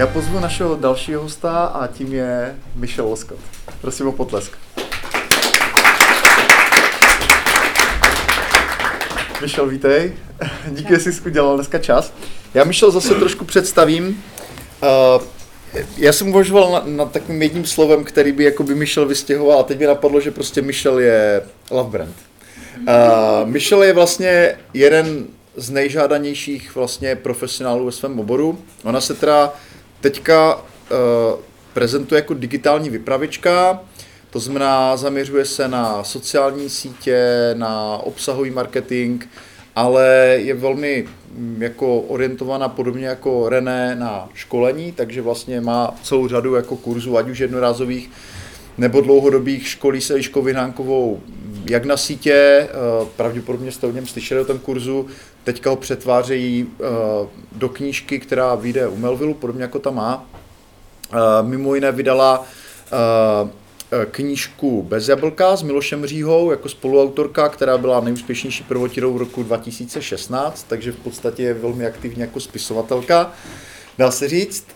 Já pozvu našeho dalšího hosta a tím je Michel Loskot. Prosím o potlesk. Michel, vítej. Díky, že jsi udělal dneska čas. Já Michel zase trošku představím. Uh, já jsem uvažoval na, na takovým jedním slovem, který by jako by Michel vystěhoval a teď mi napadlo, že prostě Michel je love brand. Uh, Michel je vlastně jeden z nejžádanějších vlastně profesionálů ve svém oboru. Ona se teda teďka uh, prezentuje jako digitální vypravička, to znamená, zaměřuje se na sociální sítě, na obsahový marketing, ale je velmi mm, jako orientovaná podobně jako René na školení, takže vlastně má celou řadu jako kurzů, ať už jednorázových nebo dlouhodobých, školí se Vyhnánkovou jak na sítě, eh, pravděpodobně jste o něm slyšeli o tom kurzu, teďka ho přetvářejí eh, do knížky, která vyjde u Melvillu, podobně jako ta má. Eh, mimo jiné vydala knížku Bez jablka s Milošem Říhou jako spoluautorka, která byla nejúspěšnější prvotirou v roku 2016, takže v podstatě je velmi aktivní jako spisovatelka, dá se říct.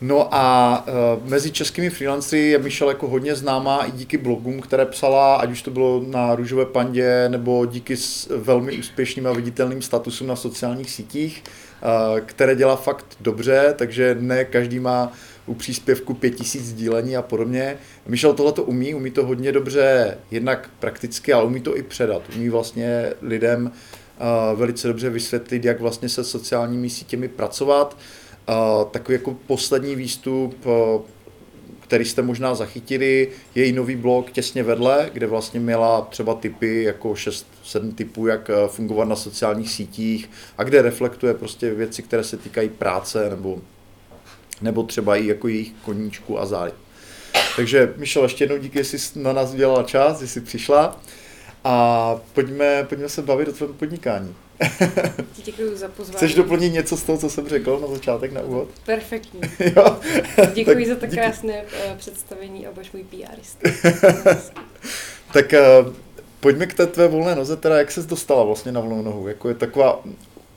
No a uh, mezi českými freelancery je Michelle jako hodně známá i díky blogům, které psala, ať už to bylo na Růžové pandě, nebo díky s velmi úspěšným a viditelným statusům na sociálních sítích, uh, které dělá fakt dobře, takže ne každý má u příspěvku 5000 sdílení a podobně. Michel tohle to umí, umí to hodně dobře jednak prakticky, ale umí to i předat. Umí vlastně lidem uh, velice dobře vysvětlit, jak vlastně se sociálními sítěmi pracovat. Uh, takový jako poslední výstup, který jste možná zachytili, její nový blog těsně vedle, kde vlastně měla třeba typy, jako 6-7 typů, jak fungovat na sociálních sítích a kde reflektuje prostě věci, které se týkají práce nebo nebo třeba i jako jejich koníčku a záry. Takže Michal, ještě jednou díky, jsi na nás udělala čas, jsi přišla a pojďme, pojďme se bavit o tvém podnikání. Děkuji za pozvání. Chceš doplnit něco z toho, co jsem řekl na začátek, na úvod? Perfektní. jo? Děkuji tak, za tak díky. krásné uh, představení a budeš můj PRist. tak uh, pojďme k té tvé volné noze, teda jak ses dostala vlastně na volnou nohu? Jako je taková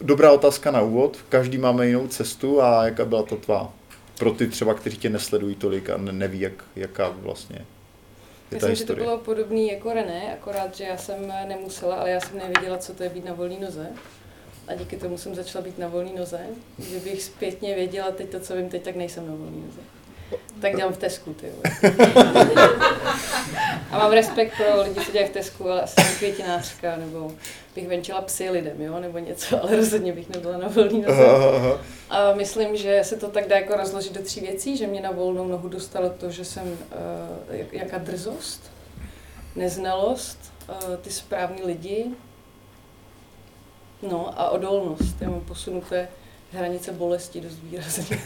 dobrá otázka na úvod, každý máme jinou cestu a jaká byla to tvá? pro ty třeba, kteří tě nesledují tolik a neví, jak, jaká vlastně je Myslím, že to bylo podobné jako René, akorát, že já jsem nemusela, ale já jsem nevěděla, co to je být na volné noze. A díky tomu jsem začala být na volné noze. Kdybych zpětně věděla teď to, co vím teď, tak nejsem na volné noze. Tak dělám v Tesku, ty A mám respekt pro lidi, co dělají v Tesku, ale asi jsem květinářka, nebo bych venčila psy lidem, jo, nebo něco, ale rozhodně bych nebyla na volný noze. A myslím, že se to tak dá jako rozložit do tří věcí, že mě na volnou nohu dostalo to, že jsem, uh, jak, jaká drzost, neznalost, uh, ty správní lidi, no a odolnost. Já mám posunuté hranice bolesti dost výrazně.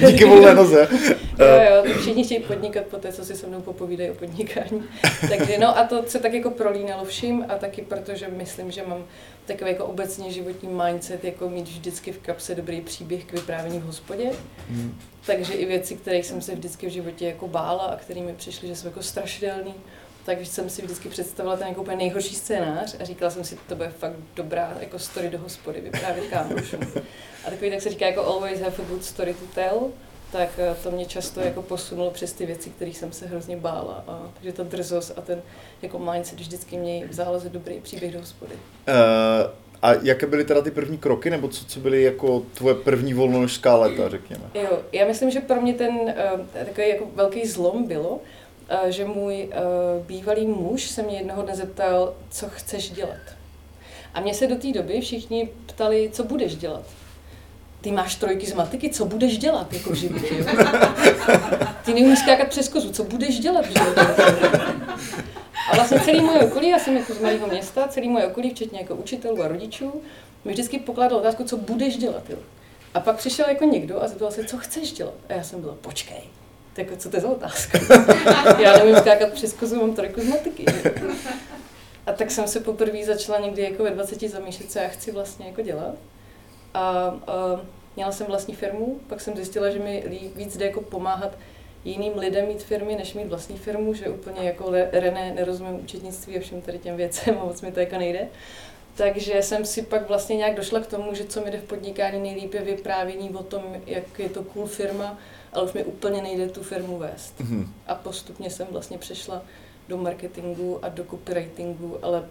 Díky volné noze. jo, jo, všichni chtějí podnikat po té, co si se mnou popovídají o podnikání. Takže no a to se tak jako prolínalo vším a taky protože myslím, že mám takový jako obecně životní mindset, jako mít vždycky v kapse dobrý příběh k vyprávění v hospodě. Hmm. Takže i věci, které jsem se vždycky v životě jako bála a které mi přišly, že jsou jako strašidelné, takže jsem si vždycky představila ten jako úplně nejhorší scénář a říkala jsem si, to bude fakt dobrá jako story do hospody, vyprávět kámošům. A takový tak se říká jako always have a good story to tell, tak eh, to mě často jako posunulo přes ty věci, kterých jsem se hrozně bála. A, takže ta drzost a ten jako mindset vždycky mě vzal za dobrý příběh do hospody. Uh, a jaké byly teda ty první kroky, nebo co, co byly jako tvoje první volnonožská léta, řekněme? Jo, já myslím, že pro mě ten uh, takový jako velký zlom bylo, že můj uh, bývalý muž se mě jednoho dne zeptal, co chceš dělat. A mě se do té doby všichni ptali, co budeš dělat. Ty máš trojky z matiky, co budeš dělat jako v životě? Jo? Ty neumíš skákat přes kozu, co budeš dělat v životě? A vlastně celý moje okolí, já jsem jako z malého města, celý moje okolí, včetně jako učitelů a rodičů, mi vždycky pokládal otázku, co budeš dělat. Jo? A pak přišel jako někdo a zeptal se, co chceš dělat. A já jsem byla, počkej, tak co to je za otázka? Já nevím skákat přes kozu, mám trojku z matiky. A tak jsem se poprvé začala někdy jako ve 20 zamýšlet, co já chci vlastně jako dělat. A, a měla jsem vlastní firmu, pak jsem zjistila, že mi víc jde jako pomáhat jiným lidem mít firmy, než mít vlastní firmu, že úplně jako René nerozumím účetnictví a všem tady těm věcem a moc mi to jako nejde. Takže jsem si pak vlastně nějak došla k tomu, že co mi jde v podnikání nejlíp je vyprávění o tom, jak je to cool firma, ale už mi úplně nejde tu firmu vést. Mm-hmm. A postupně jsem vlastně přešla do marketingu a do copywritingu, ale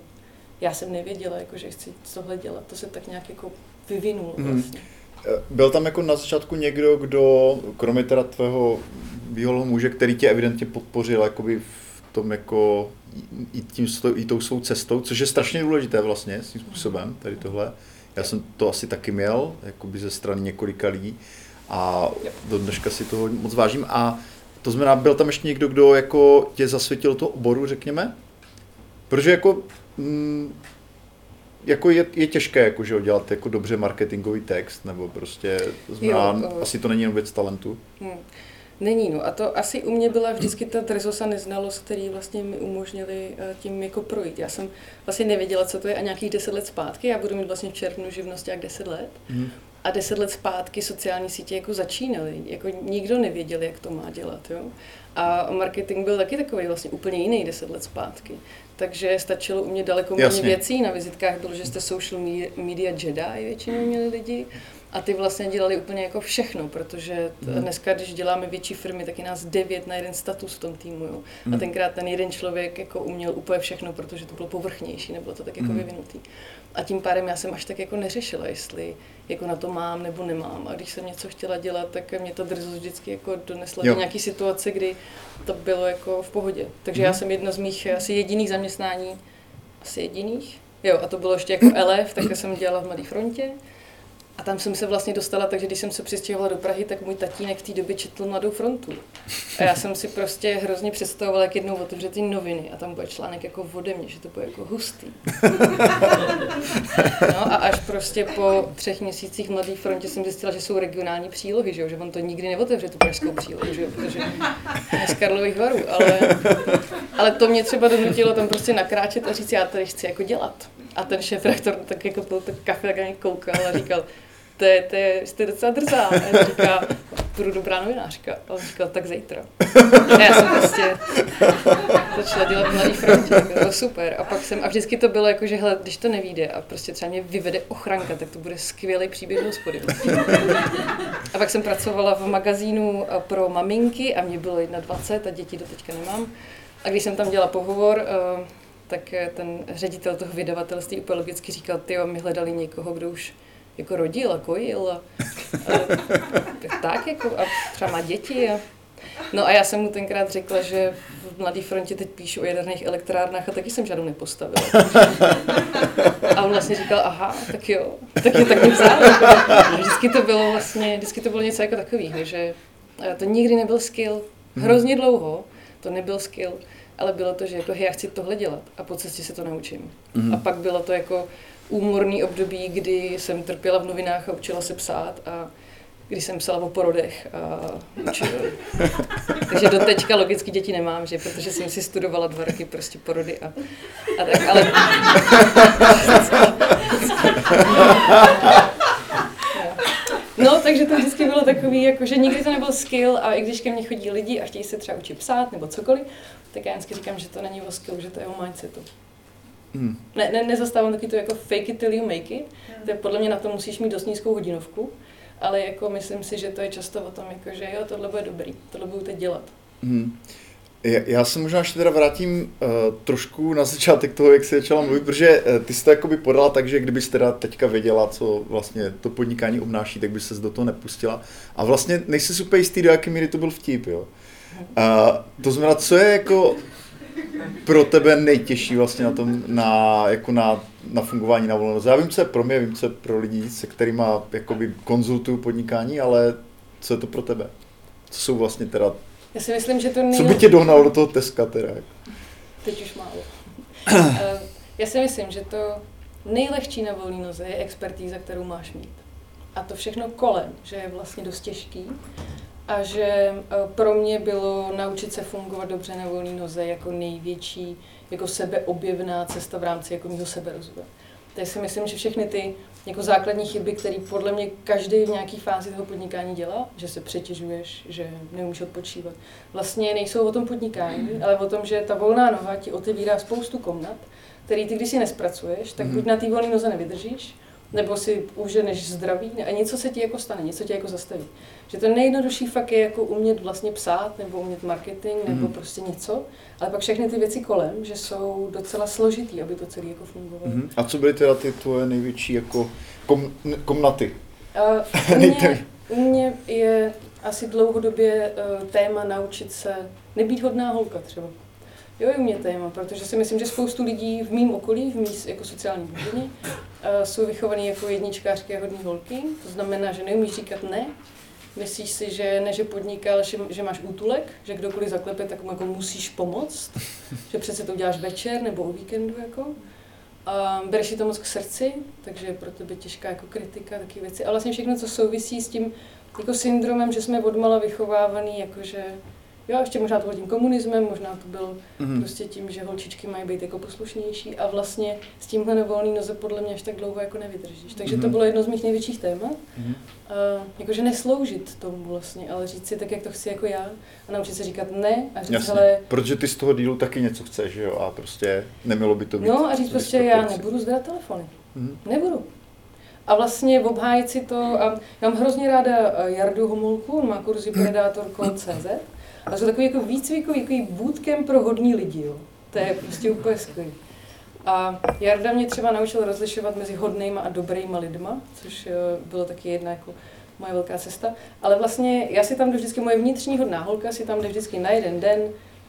já jsem nevěděla, jako, že chci tohle dělat. To se tak nějak jako vyvinulo mm-hmm. vlastně. Byl tam jako na začátku někdo, kdo, kromě teda tvého bývalého muže, který tě evidentně podpořil jakoby v tom jako i, tím, i tou svou cestou, což je strašně důležité vlastně tím způsobem, tady tohle. Já jsem to asi taky měl, jakoby ze strany několika lidí a do dneška si toho moc vážím. A to znamená, byl tam ještě někdo, kdo jako tě zasvětil to oboru, řekněme? Protože jako, mm, jako je, je těžké jako, že dělat jako dobře marketingový text, nebo prostě, to znamená, jo, to... asi to není jen věc talentu. Hmm. Není, no a to asi u mě byla vždycky ta drzost a neznalost, který vlastně mi umožnili eh, tím jako projít. Já jsem vlastně nevěděla, co to je a nějakých deset let zpátky, já budu mít vlastně v červnu živnosti jak deset let. Mm. A deset let zpátky sociální sítě jako začínaly, jako nikdo nevěděl, jak to má dělat, jo. A marketing byl taky takový vlastně úplně jiný deset let zpátky. Takže stačilo u mě daleko méně věcí. Na vizitkách bylo, že jste social media Jedi většinou měli lidi. A ty vlastně dělali úplně jako všechno, protože t- dneska, když děláme větší firmy, tak je nás devět na jeden status v tom týmu. Jo. A mhm. tenkrát ten jeden člověk jako uměl úplně všechno, protože to bylo povrchnější, nebylo to tak jako mm. vyvinutý. A tím pádem já jsem až tak jako neřešila, jestli jako na to mám nebo nemám. A když jsem něco chtěla dělat, tak mě ta drzost vždycky jako donesla jo. do nějaké situace, kdy to bylo jako v pohodě. Takže mm. já jsem jedna z mých asi jediných zaměstnání, asi jediných, jo, a to bylo ještě jako LF, tak jsem dělala v Mladé frontě. A tam jsem se vlastně dostala, takže když jsem se přistěhovala do Prahy, tak můj tatínek v té době četl Mladou frontu. A já jsem si prostě hrozně představovala, jak jednou otevře ty noviny a tam bude článek jako ode mě, že to bude jako hustý. No a až prostě po třech měsících Mladé frontě jsem zjistila, že jsou regionální přílohy, že, jo? že on to nikdy neotevře, tu pražskou přílohu, že jo? protože je z Karlových varů. Ale, ale to mě třeba donutilo tam prostě nakráčet a říct, já tady chci jako dělat. A ten šéf rektor tak jako byl tak kafe, tak koukal a říkal, to je, to je, jste docela drzá. A já říká, budu dobrá novinářka. A on říkal, tak zítra. A já jsem prostě začala dělat mladý frontě, to bylo super. A pak jsem, a vždycky to bylo jako, že hele, když to nevíde a prostě třeba mě vyvede ochranka, tak to bude skvělý příběh do hospody. A pak jsem pracovala v magazínu pro maminky a mě bylo 21 a děti do teďka nemám. A když jsem tam dělala pohovor, eh, tak ten ředitel toho vydavatelství úplně logicky říkal, ty my hledali někoho, kdo už jako rodil a kojil a, a tak jako a třeba má děti a No a já jsem mu tenkrát řekla, že v Mladé frontě teď píšu o jaderných elektrárnách a taky jsem žádnou nepostavila. A on vlastně říkal, aha, tak jo, tak je tak vzal. Vždycky to bylo vlastně, vždycky to bylo něco jako takového, že to nikdy nebyl skill. Hrozně dlouho to nebyl skill ale bylo to, že jako, hej, já chci tohle dělat a po cestě se to naučím. Mm. A pak bylo to jako úmorný období, kdy jsem trpěla v novinách a učila se psát a když jsem psala o porodech a učila. Takže do teďka logicky děti nemám, že protože jsem si studovala dva roky prostě porody a, a tak, ale... No, takže to vždycky bylo takový, jako, že nikdy to nebyl skill a i když ke mně chodí lidi a chtějí se třeba učit psát nebo cokoliv, tak já vždycky říkám, že to není o skillu, že to je o mindsetu. Hmm. Ne, ne, nezastávám taky to jako fake it till you make it. Hmm. To je podle mě na to musíš mít dost nízkou hodinovku, ale jako myslím si, že to je často o tom, jako, že jo, tohle bude dobrý, tohle budu teď dělat. Hmm. Já se možná ještě teda vrátím uh, trošku na začátek toho, jak jsi začala mluvit, protože uh, ty jsi to jakoby podala tak, že kdybys teda teďka věděla, co vlastně to podnikání obnáší, tak by se do toho nepustila. A vlastně nejsi super jistý, do jaké míry to byl vtip, jo. Uh, to znamená, co je jako pro tebe nejtěžší vlastně na tom, na, jako na, na fungování na volnost? Já vím, co je pro mě, vím, co je pro lidi, se kterými jakoby konzultuju podnikání, ale co je to pro tebe? Co jsou vlastně teda já si myslím, že to nej... Co by tě dohnalo do toho Teska teda? Teď už málo. Eh, já si myslím, že to nejlehčí na volný noze je expertíza, kterou máš mít. A to všechno kolem, že je vlastně dost těžký. A že eh, pro mě bylo naučit se fungovat dobře na volný noze jako největší, jako sebeobjevná cesta v rámci jako mého seberozvoje. Já si myslím, že všechny ty jako základní chyby, které podle mě každý v nějaké fázi toho podnikání dělá, že se přetěžuješ, že neumíš odpočívat, vlastně nejsou o tom podnikání, ale o tom, že ta volná noha ti otevírá spoustu komnat, který ty, když si nespracuješ, tak buď na té volné noze nevydržíš, nebo si uženeš zdraví a něco se ti jako stane, něco tě jako zastaví. Že to nejjednodušší fakt je jako umět vlastně psát, nebo umět marketing, nebo mm. prostě něco, ale pak všechny ty věci kolem, že jsou docela složitý, aby to celé jako fungovalo. Mm. A co byly teda ty tvoje největší jako kom, komnaty? Uh, u, mě, mě je asi dlouhodobě uh, téma naučit se nebýt hodná holka třeba. Jo, je u mě téma, protože si myslím, že spoustu lidí v mém okolí, v mý jako sociální bublině, uh, jsou vychovaný jako jedničkářky a hodní holky. To znamená, že neumí říkat ne, Myslíš si, že ne, že podnikal, že, že máš útulek, že kdokoliv zaklepe, tak mu jako musíš pomoct, že přece to uděláš večer nebo o víkendu jako. A bereš si to moc k srdci, takže je pro tebe těžká jako kritika, taky věci. A vlastně všechno, co souvisí s tím jako syndromem, že jsme odmala vychovávaný, jakože Jo, ještě možná to tím komunismem, možná to byl mm-hmm. prostě tím, že holčičky mají být jako poslušnější a vlastně s tímhle nevolný noze podle mě až tak dlouho jako nevydržíš. Takže mm-hmm. to bylo jedno z mých největších témat. Mm-hmm. Uh, jakože nesloužit tomu vlastně, ale říct si tak, jak to chci jako já a naučit se říkat ne a říct, Jasně. hele... Protože ty z toho dílu taky něco chceš, jo, a prostě nemělo by to být... No a říct prostě, já nebudu zvedat telefony. Mm-hmm. Nebudu. A vlastně obhájit si to, a já mám hrozně ráda eh, Jardu Homolku, on má kurzy predátor.cz a jsou takový jako výcvikový takový bootcamp pro hodní lidi, jo. To je prostě úplně skvělý. A Jarda mě třeba naučil rozlišovat mezi hodnýma a dobrýma lidma, což eh, bylo taky jedna jako moje velká cesta. Ale vlastně já si tam jdu vždycky, moje vnitřní hodná holka si tam jde vždycky na jeden den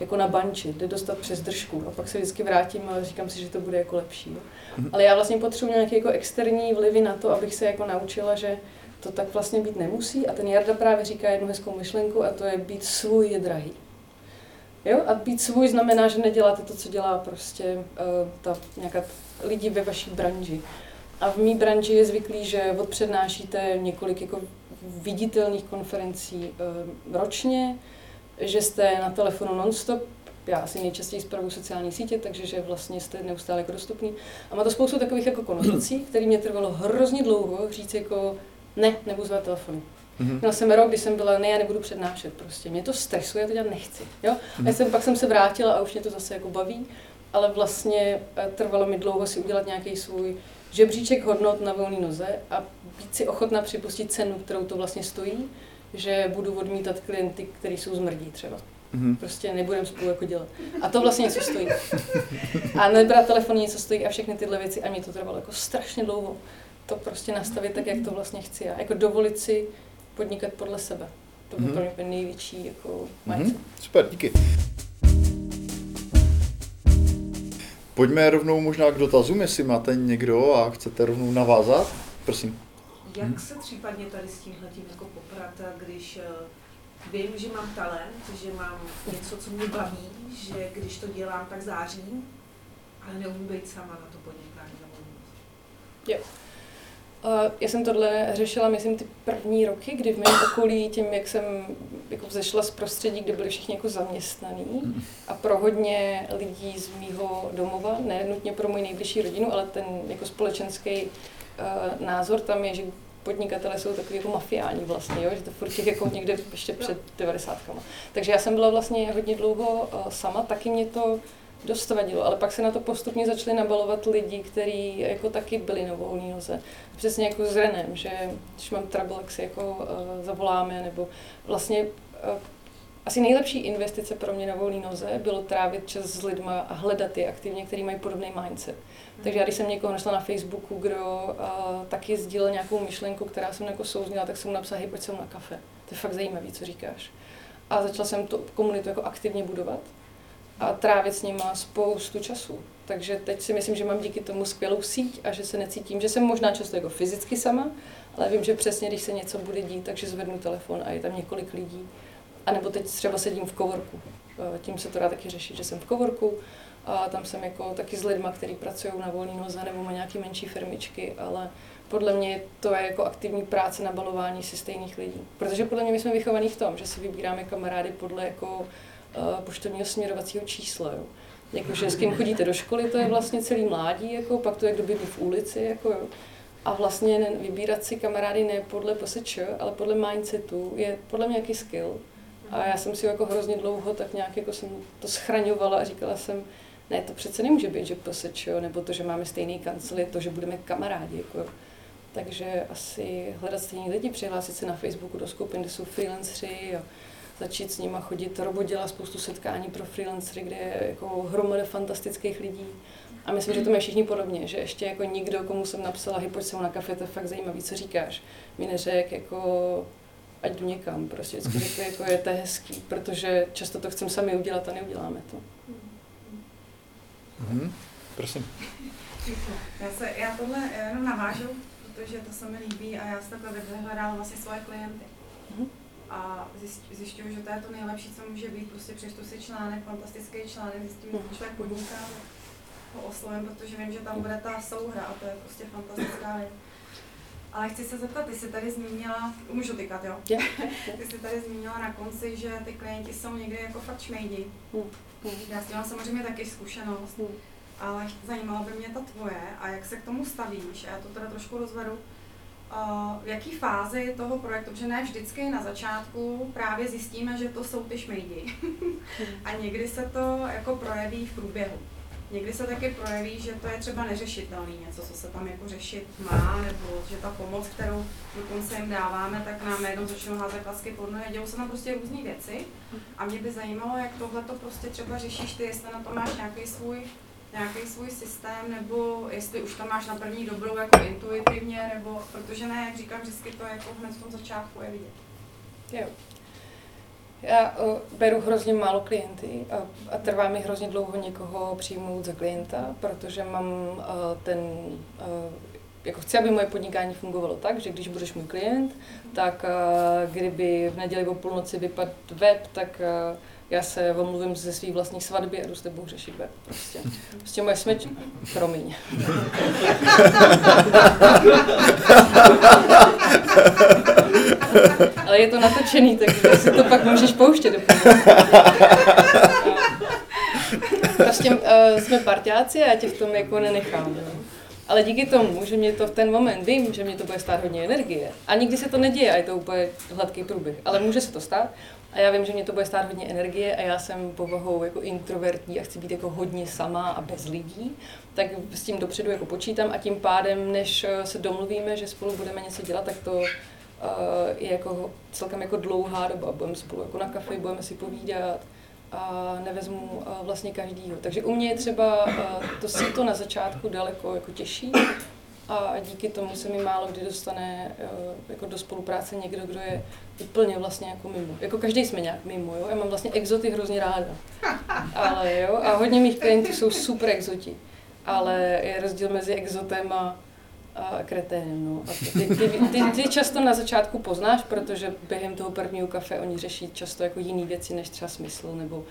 jako na banči, jde dostat přes držku a pak se vždycky vrátím a říkám si, že to bude jako lepší. Jo. Mhm. Ale já vlastně potřebuji nějaké jako externí vlivy na to, abych se jako naučila, že to tak vlastně být nemusí. A ten Jarda právě říká jednu hezkou myšlenku a to je být svůj je drahý. Jo? A být svůj znamená, že neděláte to, co dělá prostě uh, ta nějaká lidi ve vaší branži. A v mý branži je zvyklý, že odpřednášíte několik jako viditelných konferencí uh, ročně, že jste na telefonu nonstop, já asi nejčastěji zpravuju sociální sítě, takže že vlastně jste neustále jako dostupný. A má to spoustu takových jako konotací, které mě trvalo hrozně dlouho říct jako ne, nebudu zvát telefon. Mm-hmm. Měla jsem rok, kdy jsem byla, ne, já nebudu přednášet prostě. Mě to stresuje, já to dělat nechci. Jo? Mm-hmm. A jsem, pak jsem se vrátila a už mě to zase jako baví, ale vlastně eh, trvalo mi dlouho si udělat nějaký svůj žebříček hodnot na volné noze a být si ochotná připustit cenu, kterou to vlastně stojí, že budu odmítat klienty, kteří jsou zmrdí třeba. Mm-hmm. Prostě nebudem spolu jako dělat. A to vlastně něco stojí. A nebrat telefon něco stojí a všechny tyhle věci a mě to trvalo jako strašně dlouho to prostě nastavit tak, jak to vlastně chci já. Jako dovolit si podnikat podle sebe. To byl mm-hmm. pro mě největší jako mm-hmm. Super, díky. Pojďme rovnou možná k dotazům, jestli máte někdo a chcete rovnou navázat. Prosím. Jak hmm. se případně tady s tímhle tím jako poprat, když eh, vím, že mám talent, že mám něco, co mě baví, že když to dělám, tak zářím, ale neumím být sama na to podnikání. Jo. Já jsem tohle řešila, myslím, ty první roky, kdy v mém okolí, tím, jak jsem jako vzešla z prostředí, kde byli všichni jako zaměstnaní a pro hodně lidí z mýho domova, ne nutně pro můj nejbližší rodinu, ale ten jako společenský uh, názor tam je, že podnikatele jsou takový jako mafiáni vlastně, jo? že to furt těch jako někde ještě před 90. Takže já jsem byla vlastně hodně dlouho uh, sama, taky mě to dost vadilo, ale pak se na to postupně začaly nabalovat lidi, kteří jako taky byli na volné noze. Přesně jako s Renem, že když mám trouble, jak si jako uh, zavoláme, nebo vlastně uh, asi nejlepší investice pro mě na volné noze bylo trávit čas s lidma a hledat je aktivně, kteří mají podobný mindset. Takže já když jsem někoho našla na Facebooku, kdo uh, taky sdílel nějakou myšlenku, která jsem jako souznila, tak jsem mu napsala, hej, pojď na kafe. To je fakt zajímavé, co říkáš. A začala jsem tu komunitu jako aktivně budovat a trávit s nima spoustu času. Takže teď si myslím, že mám díky tomu skvělou síť a že se necítím, že jsem možná často jako fyzicky sama, ale vím, že přesně, když se něco bude dít, takže zvednu telefon a je tam několik lidí. A nebo teď třeba sedím v kovorku. Eh, tím se to dá taky řešit, že jsem v kovorku a tam jsem jako taky s lidmi, kteří pracují na volný noze nebo má nějaké menší firmičky, ale podle mě to je jako aktivní práce na balování si stejných lidí. Protože podle mě my jsme vychovaní v tom, že si vybíráme kamarády podle jako poštovního směrovacího čísla. Jo. Jakože s kým chodíte do školy, to je vlastně celý mládí, jako, pak to je kdo v ulici, jako, jo. A vlastně vybírat si kamarády ne podle PSČ, ale podle mindsetu je podle mě nějaký skill. A já jsem si jako hrozně dlouho tak nějak jako jsem to schraňovala a říkala jsem, ne, to přece nemůže být, že PSČ, nebo to, že máme stejný kancel, to, že budeme kamarádi. Jako. Takže asi hledat stejní lidi, přihlásit se na Facebooku do skupin, kde jsou freelanceri a začít s nima chodit. Robo dělá spoustu setkání pro freelancery, kde je jako hromada fantastických lidí. A myslím, že to mají všichni podobně, že ještě jako nikdo, komu jsem napsala, hej, pojď se na kafe, to je fakt zajímavý, co říkáš. Mi neřek, jako ať jdu někam, prostě vždycky řekl, jako je to hezký, protože často to chcem sami udělat a neuděláme to. Mm-hmm. Prosím. Já, se, já tohle jenom navážu, protože to se mi líbí a já jsem takhle vyhledala vlastně svoje klienty. Mm-hmm. A zjišťuju, že to je to nejlepší, co může být. Prostě přečtu si článek, fantastický článek, zjistím, že člověk podniká, ho oslovím, protože vím, že tam bude ta souhra a to je prostě fantastická věc. Ale chci se zeptat, ty jsi tady zmínila, můžu tykat, jo? Ty jsi tady zmínila na konci, že ty klienti jsou někdy jako fakt šmejdi. Mm. Já s tím mám samozřejmě taky zkušenost, mm. ale zajímalo by mě ta tvoje a jak se k tomu stavíš, a já to teda trošku rozvedu, v jaký fázi toho projektu, protože ne vždycky na začátku právě zjistíme, že to jsou ty šmejdi. a někdy se to jako projeví v průběhu. Někdy se taky projeví, že to je třeba neřešitelný něco, co se tam jako řešit má, nebo že ta pomoc, kterou dokonce jim dáváme, tak nám najednou začnou házet klasky pod nohy. Dělou se tam prostě různé věci. A mě by zajímalo, jak tohle to prostě třeba řešíš ty, jestli na to máš nějaký svůj nějaký svůj systém, nebo jestli už tam máš na první dobrou jako intuitivně, nebo protože ne, jak říkám, vždycky to jako hned v tom začátku je vidět. Jo. Já uh, beru hrozně málo klienty a, a trvá mi hrozně dlouho někoho přijmout za klienta, protože mám uh, ten, uh, jako chci, aby moje podnikání fungovalo tak, že když budeš můj klient, tak uh, kdyby v neděli o půlnoci vypadl web, tak uh, já se omluvím ze svých vlastních svatby a jdu s tebou řešit web. Prostě, prostě moje smeč... Promiň. Ale je to natočený, takže si to pak můžeš pouštět Prostě uh, jsme partiáci a já tě v tom jako nenechám. Jo. Ale díky tomu, že mě to v ten moment vím, že mě to bude stát hodně energie. A nikdy se to neděje a je to úplně hladký průběh. Ale může se to stát. A já vím, že mě to bude stát hodně energie a já jsem povahou jako introvertní a chci být jako hodně sama a bez lidí, tak s tím dopředu jako počítám a tím pádem, než eh, se domluvíme, že spolu budeme něco dělat, tak to uh, je jako celkem jako dlouhá doba. Budeme spolu jako na kafe, budeme si povídat a nevezmu uh, vlastně každýho. Takže u mě je třeba to to na začátku daleko jako těžší, a díky tomu se mi málo kdy dostane eh, jako do spolupráce někdo, kdo je úplně vlastně jako mimo. Jako každý jsme nějak mimo, jo? Já mám vlastně exoty hrozně ráda. Ale jo, a hodně mých klientů jsou super exoti. Ale je rozdíl mezi exotem a, a kreténem. No. A ty, ty, ty, ty, často na začátku poznáš, protože během toho prvního kafe oni řeší často jako jiné věci než třeba smysl nebo,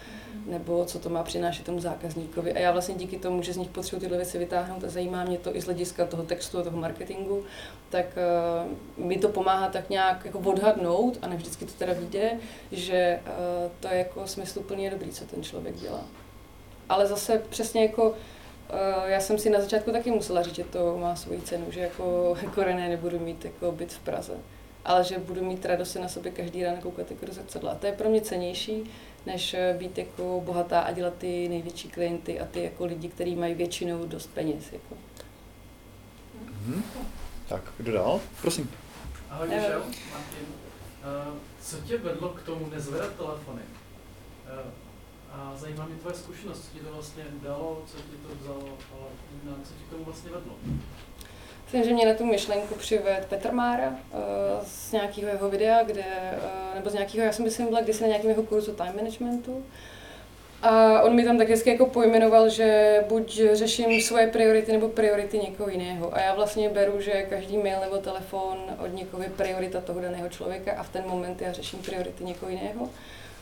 nebo co to má přinášet tomu zákazníkovi. A já vlastně díky tomu, že z nich potřebuji tyhle věci vytáhnout a zajímá mě to i z hlediska toho textu a toho marketingu, tak uh, mi to pomáhá tak nějak jako odhadnout, a ne vždycky to teda vyjde, že uh, to je jako smysluplně dobrý, co ten člověk dělá. Ale zase přesně jako já jsem si na začátku taky musela říct, že to má svoji cenu, že jako, jako René nebudu mít jako byt v Praze, ale že budu mít radost se na sobě každý ráno koukat jako do zrcadla. A to je pro mě cenější, než eh, být jako bohatá a dělat ty největší klienty a ty jako lidi, kteří mají většinou dost peněz. Jako. Mm-hmm. Tak, kdo dál? Prosím. Ahoj, Martin. Uh, co tě vedlo k tomu nezvedat telefony? Uh, a zajímá mě tvoje zkušenost, co ti to vlastně dalo, co ti to vzalo, ale co ti k tomu vlastně vedlo? Myslím, že mě na tu myšlenku přived Petr Mára uh, z nějakého jeho videa, kde, uh, nebo z nějakého, já jsem myslím byla kdysi na nějakém jeho kurzu time managementu. A on mi tam tak hezky jako pojmenoval, že buď řeším svoje priority nebo priority někoho jiného. A já vlastně beru, že každý mail nebo telefon od někoho je priorita toho daného člověka a v ten moment já řeším priority někoho jiného.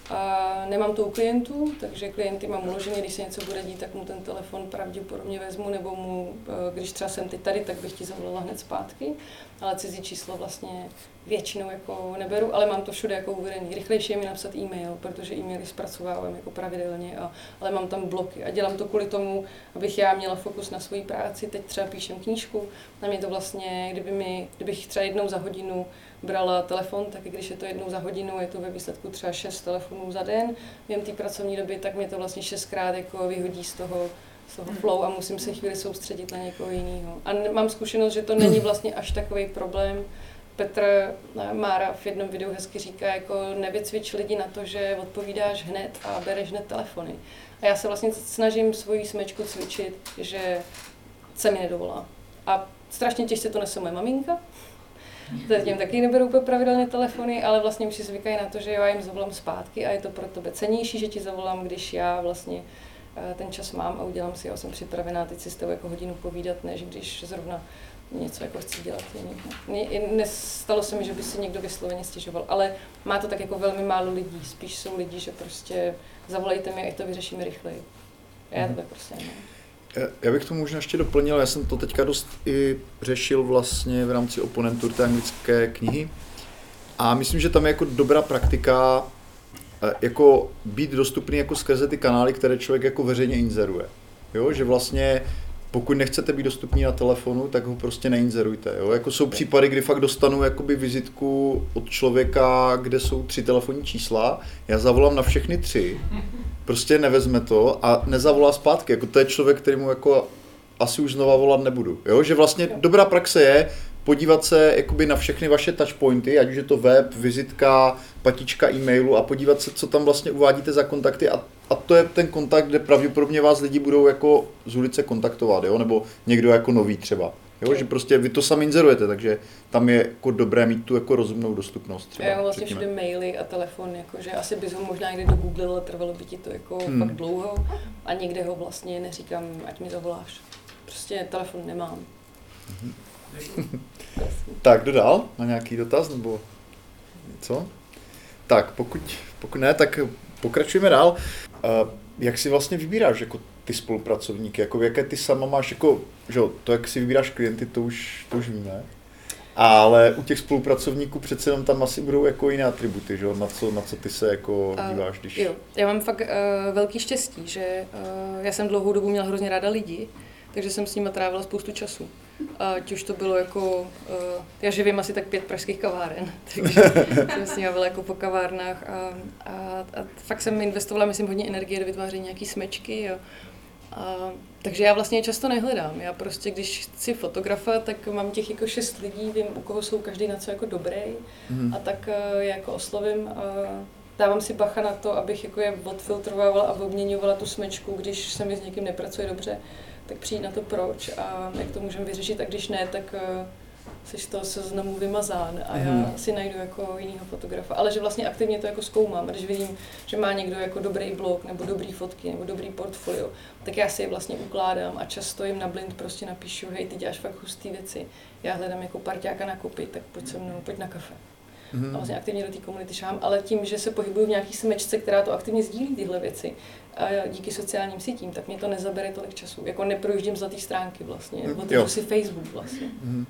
A nemám to u klientů, takže klienty mám uloženě, když se něco bude dít, tak mu ten telefon pravděpodobně vezmu, nebo mu, eh, když třeba jsem teď tady, tak bych ti zavolala hned zpátky, ale cizí číslo vlastně většinou jako neberu, ale mám to všude jako uvedený. Rychlejší je mi napsat e-mail, protože e-maily zpracovávám jako pravidelně, a, ale mám tam bloky a dělám to kvůli tomu, abych já měla fokus na svoji práci. Teď třeba píšem knížku, na mě to vlastně, kdyby mi, kdybych třeba jednou za hodinu brala telefon, tak i když je to jednou za hodinu, je to ve výsledku třeba šest telefonů za den během té pracovní doby, tak mě to vlastně šestkrát jako vyhodí z toho, z toho flow a musím se chvíli soustředit na někoho jiného. A mám zkušenost, že to není vlastně až takový problém. Petr eh, Mára v jednom videu hezky říká, jako nevycvič lidi na to, že odpovídáš hned a bereš hned telefony. A já se vlastně snažím svoji smečku cvičit, že se mi nedovolá. A strašně těžce to nese moje maminka, Zatím taky neberu úplně pravidelně telefony, ale vlastně už si zvykají na to, že já jim zavolám zpátky a je to pro tebe cenější, že ti zavolám, když já vlastně eh, ten čas mám a udělám si, já jsem připravená teď si s tebou jako hodinu povídat, než když zrovna něco jako chci dělat. Nestalo se mi, že by si někdo vysloveně stěžoval, ale má to tak jako velmi málo lidí. Spíš jsou lidi, že prostě zavolejte mi a to vyřešíme rychleji. Já to tak prostě nemám. Já bych to možná ještě doplnil, já jsem to teďka dost i řešil vlastně v rámci oponentur té anglické knihy. A myslím, že tam je jako dobrá praktika eh, jako být dostupný jako skrze ty kanály, které člověk jako veřejně inzeruje. Jo, že vlastně pokud nechcete být dostupní na telefonu, tak ho prostě neinzerujte. Jo? Jako jsou případy, kdy fakt dostanu jakoby vizitku od člověka, kde jsou tři telefonní čísla, já zavolám na všechny tři, prostě nevezme to a nezavolá zpátky. Jako to je člověk, který mu jako asi už znova volat nebudu. Jo? Že vlastně dobrá praxe je podívat se jakoby na všechny vaše touchpointy, ať už je to web, vizitka, patička e-mailu a podívat se, co tam vlastně uvádíte za kontakty a, a to je ten kontakt, kde pravděpodobně vás lidi budou jako z ulice kontaktovat, jo? nebo někdo jako nový třeba. Jo, že prostě vy to sami inzerujete, takže tam je jako dobré mít tu jako rozumnou dostupnost. Třeba, Já vlastně všude maily a telefon, jakože asi bys ho možná někde do Google, ale trvalo by ti to jako hmm. fakt dlouho a nikde ho vlastně neříkám, ať mi zavoláš. Prostě telefon nemám. Tak, dodal na nějaký dotaz nebo co? Tak, pokud, pokud ne, tak pokračujeme dál. Uh, jak si vlastně vybíráš jako ty spolupracovníky, jako jaké ty sama máš, jako, že to, jak si vybíráš klienty, to už, to už víme. Ale u těch spolupracovníků přece jenom tam asi budou jako jiné atributy, že? Na, co, na co ty se jako díváš, když... Uh, jo, já mám fakt uh, velký štěstí, že uh, já jsem dlouhou dobu měla hrozně ráda lidi, takže jsem s nimi trávila spoustu času. Ať už to bylo jako, uh, já živím asi tak pět pražských kaváren, takže jsem s jako po kavárnách a, a, a fakt jsem investovala, myslím, hodně energie do vytváření nějaký smečky. Jo. A, takže já vlastně často nehledám. Já prostě, když chci fotografa, tak mám těch jako šest lidí, vím, u koho jsou každý na co jako dobrý mm. a tak uh, je jako oslovím a dávám si bacha na to, abych jako je odfiltrovala a obměňovala tu smečku, když se mi s někým nepracuje dobře tak přijít na to proč a jak to můžeme vyřešit a když ne, tak uh, jsi z toho seznamu vymazán a já mm. si najdu jako jinýho fotografa. Ale že vlastně aktivně to jako zkoumám. Když vidím, že má někdo jako dobrý blog, nebo dobrý fotky, nebo dobrý portfolio, tak já si je vlastně ukládám a často jim na blind prostě napíšu, hej, ty děláš fakt hustý věci, já hledám jako parťáka na kopy, tak pojď se mnou, pojď na kafe. Mm. A vlastně aktivně do té komunity šám, ale tím, že se pohybuju v nějaký smečce, která to aktivně sdílí tyhle věci, a díky sociálním sítím, tak mě to nezabere tolik času. Jako neprojíždím za ty stránky vlastně, otevřu si Facebook vlastně. Mm.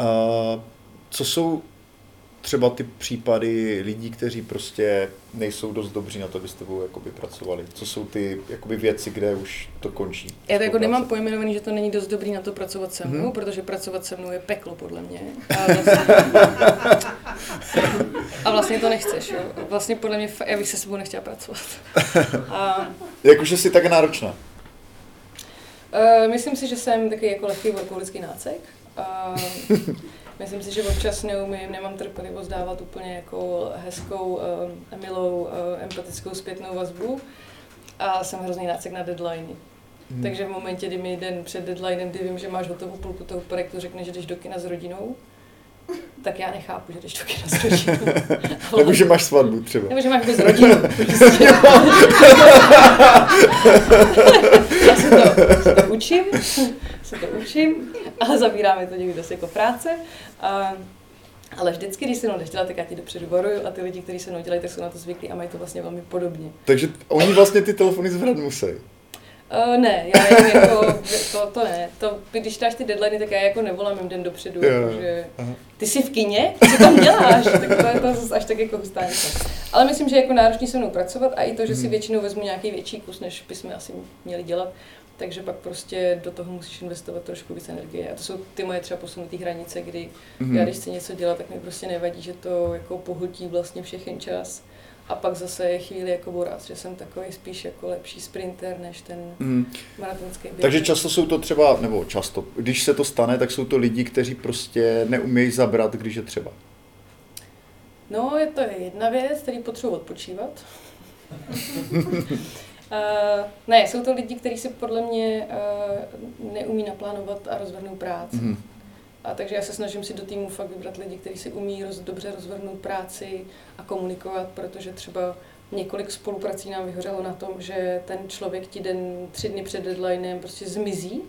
Uh, co jsou třeba ty případy lidí, kteří prostě nejsou dost dobří na to, aby s tebou jakoby pracovali? Co jsou ty jakoby věci, kde už to končí? Já to jako nemám pojmenovaný, že to není dost dobrý na to pracovat se mnou, mm-hmm. protože pracovat se mnou je peklo podle mě. A vlastně, a vlastně to nechceš, jo. Vlastně podle mě, já bych se s sebou nechtěla pracovat. A... Jakože jsi tak náročná? Uh, myslím si, že jsem taky jako lehký workoholický nácek. Uh, Myslím si, že občas neumím, nemám trpělivost dávat úplně jako hezkou, uh, milou, uh, empatickou zpětnou vazbu a jsem hrozný nácek na deadline. Hmm. Takže v momentě, kdy mi den před deadlinem, kdy vím, že máš hotovou půlku toho projektu, řekne, že jdeš do kina s rodinou, tak já nechápu, že jdeš do kina s rodinou. Nebo že máš svatbu třeba. Nebo že máš s rodinou. já se to učím, se to učím, ale zabíráme to někdy dost jako práce. A, Ale vždycky, když se mnou jdeš dělat, tak já ti dopředu varuju a ty lidi, kteří se mnou dělají, tak jsou na to zvyklí a mají to vlastně velmi podobně. Takže oni vlastně ty telefony zvrat musí. Uh, ne, já jen jako, to, to ne. To, když dáš ty deadliny, tak já jako nevolám jim den dopředu, Jo, že aha. ty jsi v kině, co tam děláš, tak to je to zase až tak jako hustá. Ale myslím, že je jako náročný se mnou pracovat a i to, že si Mhm. většinou vezmu nějaký větší kus, než bychom asi měli dělat, takže pak prostě do toho musíš investovat trošku víc energie. A to jsou ty moje třeba posunutý hranice, kdy Mhm. já když chci něco dělat, tak mi prostě nevadí, že to jako pohltí vlastně všechen čas. A pak zase je chvíli jako voraz, že jsem takový spíš jako lepší sprinter než ten Mhm. maratonský běh. Takže často jsou to třeba, nebo často, když se to stane, tak jsou to lidi, kteří prostě neumějí zabrat, když je třeba. No, je to jedna věc, který potřebuji odpočívat. Uh, ne, jsou to lidi, kteří si podle mě uh, neumí naplánovat a rozvrhnout práci. Mhm. A takže já se snažím si do týmu fakt vybrat lidi, kteří si umí roz, dobře rozvrhnout práci a komunikovat, protože třeba několik spoluprací nám vyhořelo na tom, že ten člověk ti den, tři dny před deadlinem prostě zmizí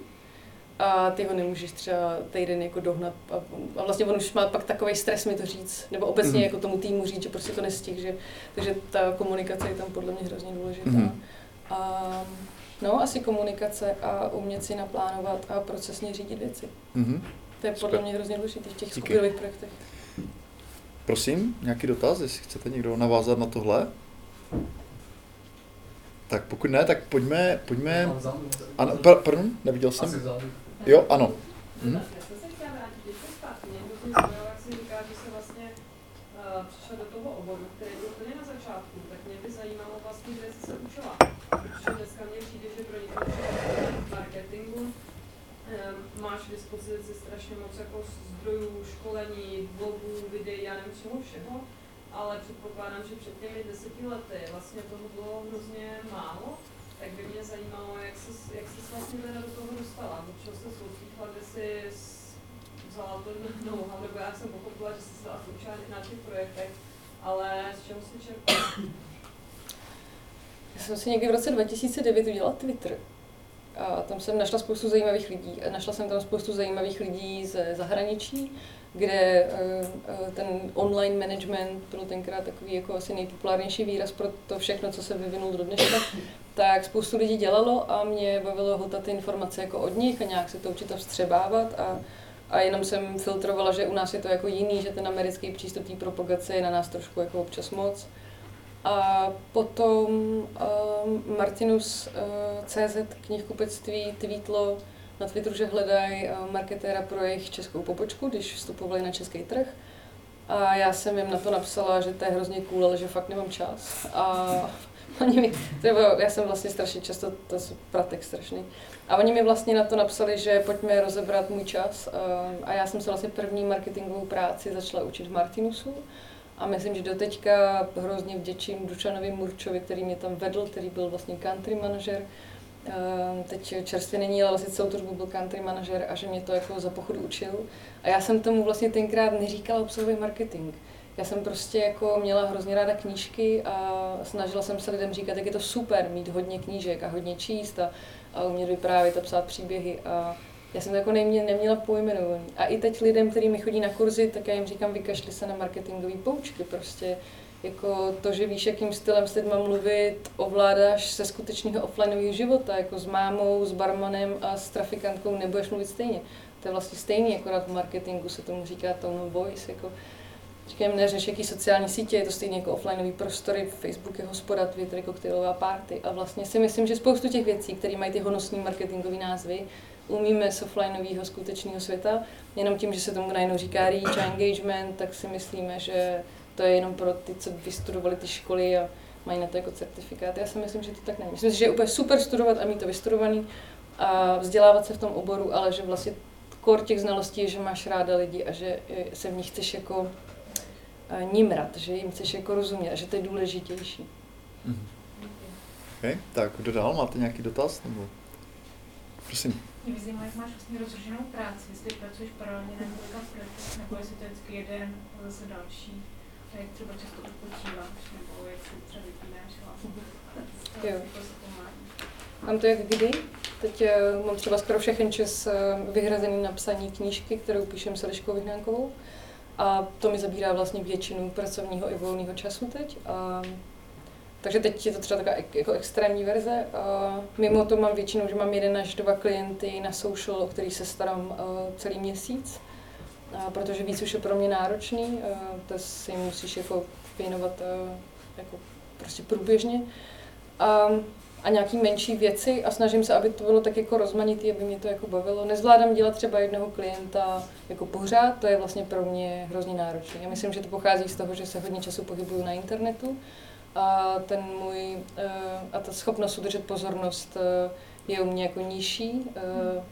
a ty ho nemůžeš třeba týden jako dohnat. A, a vlastně on už má pak takový stres mi to říct, nebo obecně Mhm. jako tomu týmu říct, že prostě to nestih, že, takže ta komunikace je tam podle mě hrozně důležitá. Mhm. A, no, asi komunikace a umět si naplánovat a procesně řídit věci. Mhm. To je podle Super. mě hrozně důležité v těch Díky. skupinových projektech. Prosím, nějaký dotaz, jestli chcete někdo navázat na tohle? Tak pokud ne, tak pojďme, pojďme... Ano, par- pardon, neviděl jsem. Jo, ano. Mhm. Já jsem se chtěla vrátit zpátky. Mě hrozně zaujalo, jak si říká, že se vlastně uh, přišla do toho oboru, který byl úplně na začátku, tak mě by zajímalo vlastně, kde jsi se učila. Protože dneska mně přijde, že pro někoho v marketingu um, máš k dispozici strašně moc zdrojů, školení, blogů, videí, já nevím čeho všeho, ale předpokládám, že před těmi deseti lety vlastně toho bylo hrozně málo, tak by mě zajímalo, jak jsi, jak jsi vlastně teda do toho dostala, do čeho se odpíchla, kde jsi s- vzala to know-how, nebo já jsem pochopila, že jsi se asi učila na těch projektech, ale z čeho jsi čerpala? Já jsem si někdy v roce 2009 udělala Twitter. A tam jsem našla spoustu zajímavých lidí. Našla jsem tam spoustu zajímavých lidí ze zahraničí, kde eh, eh, ten online management byl tenkrát takový jako asi nejpopulárnější výraz pro to všechno, co se vyvinulo do dneška. Tak spoustu lidí dělalo a mě bavilo hltat ty informace jako od nich a nějak se to učit a vstřebávat a a jenom jsem filtrovala, že u nás je to jako jiný, že ten americký přístup té propagace je na nás trošku jako občas moc. A potom um, Martinus uh, CZ knihkupectví tweetlo na Twitteru, že hledají uh, marketéra pro jejich českou pobočku, když vstupovali na český trh. A já jsem jim na to napsala, že to je hrozně cool, ale že fakt nemám čas. A oni mi, třeba, já jsem vlastně strašně často, to je pratek strašný. A oni mi vlastně na to napsali, že pojďme rozebrat můj čas. A, a já jsem se vlastně první marketingovou práci začala učit v Martinusu. A myslím, že doteďka hrozně vděčím Dušanovi Murčovi, který mě tam vedl, který byl vlastně country manažer. Ehm, Teď čerstvě není, ale vlastně celou dobu byl country manažer a že mě to jako za pochodu učil. A já jsem tomu vlastně tenkrát neříkala obsahový marketing. Já jsem prostě jako měla hrozně ráda knížky a snažila jsem se lidem říkat, jak je to super mít hodně knížek a hodně číst a, a umět vyprávět a psát příběhy. A já jsem to jako nemě, neměla pojmenovaný. A i teď lidem, kteří mi chodí na kurzy, tak já jim říkám, vykašli se na marketingové poučky. Prostě jako to, že víš, jakým stylem s lidma mluvit, ovládáš se skutečného offlineového života, jako s mámou, s barmanem a s trafikantkou nebudeš mluvit stejně. To je vlastně stejný, akorát v marketingu se tomu říká tone voice, jako Říkám, neřeš, jaký sociální sítě, je to stejně jako offlineový prostory, Facebook je hospoda, Twitter koktejlová party. A vlastně si myslím, že spoustu těch věcí, které mají ty honosní marketingové názvy, umíme z offlineového skutečného světa. Jenom tím, že se tomu najednou říká reach a engagement, tak si myslíme, že to je jenom pro ty, co vystudovali ty školy a mají na to jako certifikát. Já si myslím, že to tak není. Myslím si, že je úplně super studovat a mít to vystudovaný a vzdělávat se v tom oboru, ale že vlastně kor těch znalostí je, že máš ráda lidi a že se v nich chceš jako eh, nimrat, že jim chceš jako rozumět a že to je důležitější. Mhm. Okay, tak kdo dál? Máte nějaký dotaz? Nebo... Prosím. Mě by zajímalo, jak máš vlastně rozloženou práci, jestli pracuješ paralelně na několika projektech, nebo jestli to je vždycky jeden a zase další. A jak třeba často odpočíváš, nebo jak si třeba vypínáš hlavu. Jo. Jako. Mám to jak kdy. Teď eh, mám třeba skoro všechen čas eh, vyhrazený na psaní knížky, kterou píšem s Eliškou Vyhnánkovou. A to mi zabírá vlastně většinu pracovního i volného času teď. A, takže teď je to třeba taková jako extrémní verze. A mimo to mám většinou, že mám jeden až dva klienty na social, o který se starám celý měsíc, a protože víc už je pro mě náročný, to si musíš jako věnovat jako prostě průběžně. A, a nějaký menší věci a snažím se, aby to bylo tak jako rozmanitý, aby mě to jako bavilo. Nezvládám dělat třeba jednoho klienta jako pořád, to je vlastně pro mě hrozně náročné. Já myslím, že to pochází z toho, že se hodně času pohybuju na internetu a ten můj, eh, a ta schopnost udržet pozornost eh, je u mě jako nižší, eh,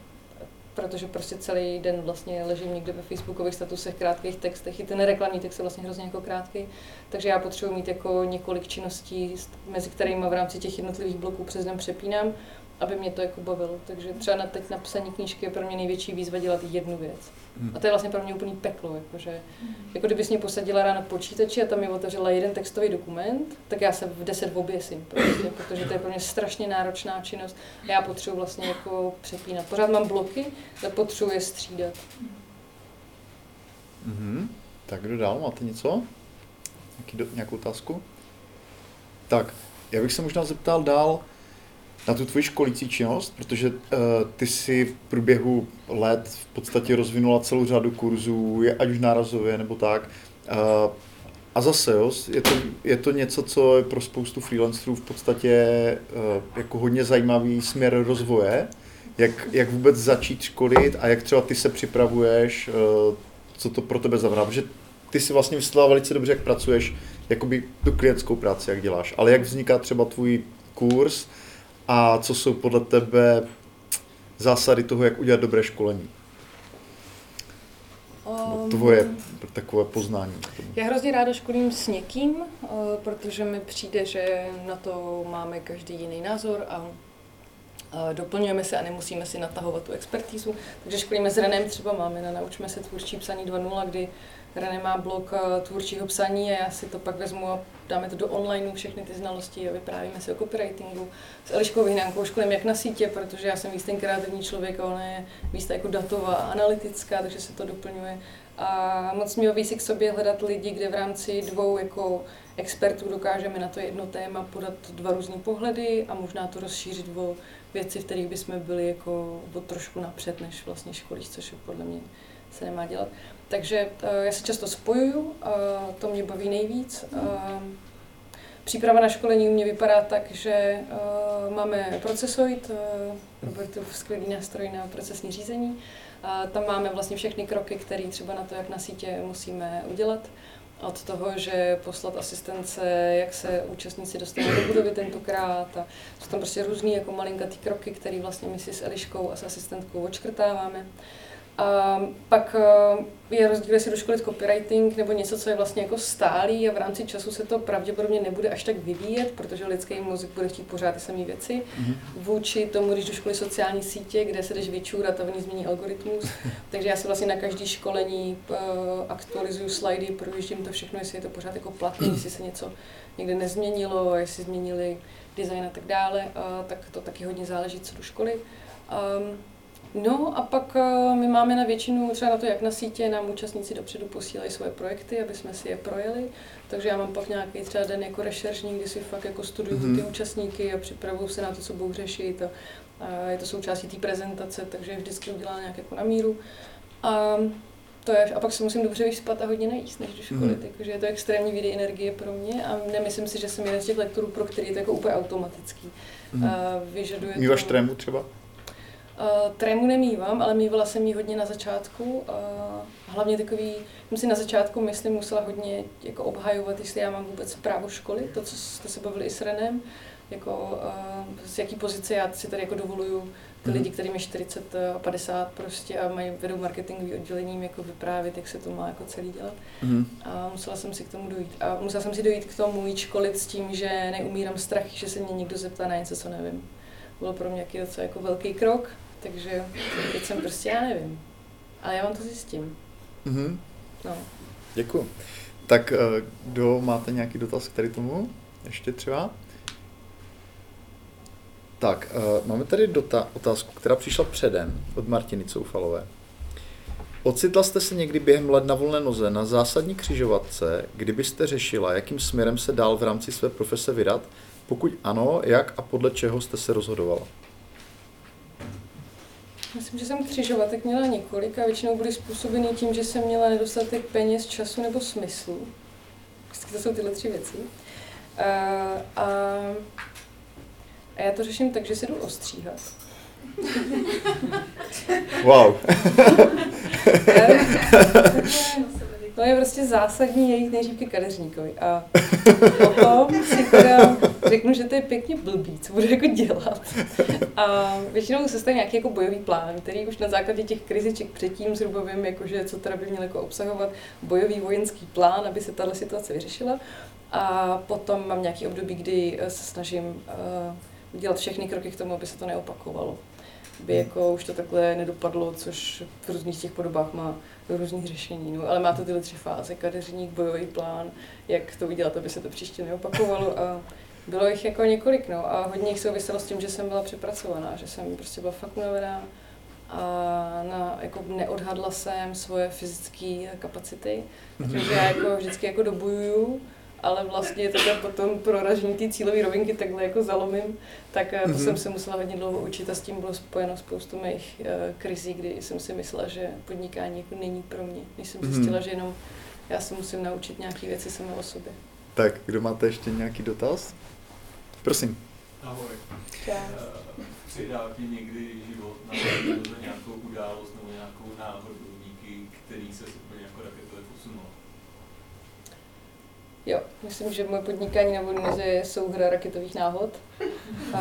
protože prostě celý den vlastně ležím někde ve facebookových statusech, krátkých textech, i ten reklamní text je vlastně hrozně jako krátký, takže já potřebuji mít jako několik činností, mezi kterými v rámci těch jednotlivých bloků přes den přepínám, aby mě to jako bavilo. Takže třeba na teď napsaní knížky je pro mě největší výzva dělat jednu věc. Hmm. A to je vlastně pro mě úplný peklo, jakože, hmm. jako kdybys mě posadila ráno k počítači a tam mi otevřela jeden textový dokument, tak já se v deset oběsím, prostě, protože to je pro mě strašně náročná činnost a já potřebuji vlastně jako přepínat. Pořád mám bloky, ale potřebuji je střídat. Mm-hmm. Tak kdo dál? Máte něco? Nějaký do, nějakou otázku? Tak, já bych se možná zeptal dál, na tu tvoji školící činnost, protože uh, ty si v průběhu let v podstatě rozvinula celou řadu kurzů, ať už nárazově nebo tak. Uh, a zase, jo, je to, je to něco, co je pro spoustu freelancerů v podstatě uh, jako hodně zajímavý směr rozvoje, jak, jak vůbec začít školit a jak třeba ty se připravuješ, uh, co to pro tebe znamená, protože ty si vlastně vysvětlila velice dobře, jak pracuješ, jakoby tu klientskou práci, jak děláš, ale jak vzniká třeba tvůj kurz, a co jsou podle tebe zásady toho, jak udělat dobré školení? Um, tvoje takové poznání. Já hrozně ráda školím s někým, uh, protože mi přijde, že na to máme každý jiný názor a doplňujeme se a nemusíme si natahovat tu expertízu. Takže školíme s Renem, třeba máme na Naučme se tvůrčí psaní 2.0, kdy René má blok uh, tvůrčího psaní a já si to pak vezmu a dáme to do online, všechny ty znalosti a vyprávíme se o copywritingu. S Eliškou Vyhnánkou školím jak na sítě, protože já jsem víc ten kreativní člověk a ona je víc jako datová analytická, takže se to doplňuje. A moc mě baví si k sobě hledat lidi, kde v rámci dvou jako expertů dokážeme na to jedno téma podat dva různé pohledy a možná to rozšířit o věci, v kterých bychom byli jako trošku napřed, než vlastně školíš, což podle mě se nemá dělat. Takže eh, já se často spojuju, to mě baví nejvíc. Eh, příprava na školení u mě vypadá tak, že eh, máme procesoid, Robertův skvělý nástroj na procesní řízení. Tam máme vlastně všechny kroky, které třeba na to, jak na sítě musíme udělat. Od toho, že poslat asistence, jak se účastníci dostanou do budovy tentokrát. A jsou tam prostě různý jako malinkatý kroky, které vlastně my si s Eliškou a s asistentkou odškrtáváme. A pak eh, je rozdíl, jestli doškolit copywriting nebo něco, co je vlastně jako stálý a v rámci času se to pravděpodobně nebude až tak vyvíjet, protože lidský mozek bude chtít pořád ty samé věci. Mm-hmm. Vůči tomu, když doškolí sociální sítě, kde se jdeš vyčůrat a v ní změní algoritmus. Takže já si vlastně na každý školení uh, aktualizuju slidy, projíždím to všechno, jestli je to pořád jako platné, jestli se něco někde nezměnilo, jestli změnili design a tak dále, uh, tak to taky hodně záleží, co do školy. Um, No a pak uh, my máme na většinu, třeba na to, jak na sítě, nám účastníci dopředu posílají svoje projekty, aby jsme si je projeli. Takže já mám pak nějaký třeba den jako rešeršní, kdy si fakt jako studuju mm-hmm. ty účastníky a připravuju se na to, co budou řešit. A, a je to součástí té prezentace, takže je vždycky udělána nějak jako na míru. A to je, a pak se musím dobře vyspat a hodně najíst, než do školy. Mm-hmm. Takže je to extrémní výdej energie pro mě a nemyslím si, že jsem jeden z těch lektorů, pro který je to jako úplně automatický. Mm-hmm. A vyžaduje Míváš to... trému třeba? Uh, trému nemývám, ale mývala jsem ji hodně na začátku. Uh, hlavně takový, jsem si na začátku, myslím, musela hodně jako obhajovat, jestli já mám vůbec právo školy, to, co jste se bavili i s Renem, jako uh, z jaký pozice já si tady jako dovoluju ty lidi, mhm. kterým je 40 a 50 prostě a mají vedou marketingový oddělením jako vyprávět, jak se to má jako celý dělat. Mm. A musela jsem si k tomu dojít. A musela jsem si dojít k tomu jít školit s tím, že neumírám strach, že se mě někdo zeptá na něco, co nevím. Bylo pro mě docela jako velký krok, takže teď jsem prostě, já nevím. Ale já vám to zjistím. Mm-hmm. No. Děkuji. Tak eh, kdo máte nějaký dotaz k tady tomu? Ještě třeba? Tak, uh, máme tady dota- otázku, která přišla předem od Martiny Coufalové. Ocitla jste se někdy během let na volné noze na zásadní křižovatce, kdybyste řešila, jakým směrem se dál v rámci své profese vydat? Pokud ano, jak a podle čeho jste se rozhodovala? Myslím, že jsem křižovatek měla několik a většinou byly způsobeny tím, že jsem měla nedostatek peněz, času nebo smyslu. Vždycky to jsou tyhle tři věci. A, a, a já to řeším tak, že se jdu ostříhat. Wow. To je prostě zásadní jejich nejdřív ke kadeřníkovi. A potom si teda řeknu, že to je pěkně blbý, co budu jako dělat. A většinou se stane nějaký jako bojový plán, který už na základě těch kriziček předtím zhruba vím, jakože, co teda by měl jako obsahovat bojový vojenský plán, aby se tahle situace vyřešila. A potom mám nějaký období, kdy se snažím uh, dělat všechny kroky k tomu, aby se to neopakovalo by hmm. jako už to takhle nedopadlo, což v různých těch podobách má různých řešení. No, ale má to tyhle tři fáze, kadeřník, bojový plán, jak to udělat, aby se to příště neopakovalo a bylo jich jako několik, no, a hodně jich souviselo s tím, že jsem byla přepracovaná, že jsem prostě byla fakt unavená a na, jako neodhadla jsem svoje fyzické kapacity, mhm. takže já jako vždycky jako dobujuju, ale vlastně teda potom proražení ty cílové rovinky takhle jako zalomím, tak mm-hmm. to mhm. jsem se musela hodně dlouho učit a s tím bylo spojeno spoustu mých uh, krizí, kdy jsem si myslela, že podnikání jako není pro mě. Když jsem mm-hmm. zjistila, že jenom já se musím naučit nějaké věci sama o sobě. Tak, kdo máte ještě nějaký dotaz? Prosím. Ahoj. Čau. Uh, přidal ti někdy život na nějakou událost nebo nějakou náhodu, díky který se úplně jako raketově posunul? Jo, myslím, že moje podnikání na Vodnoze je souhra raketových náhod. A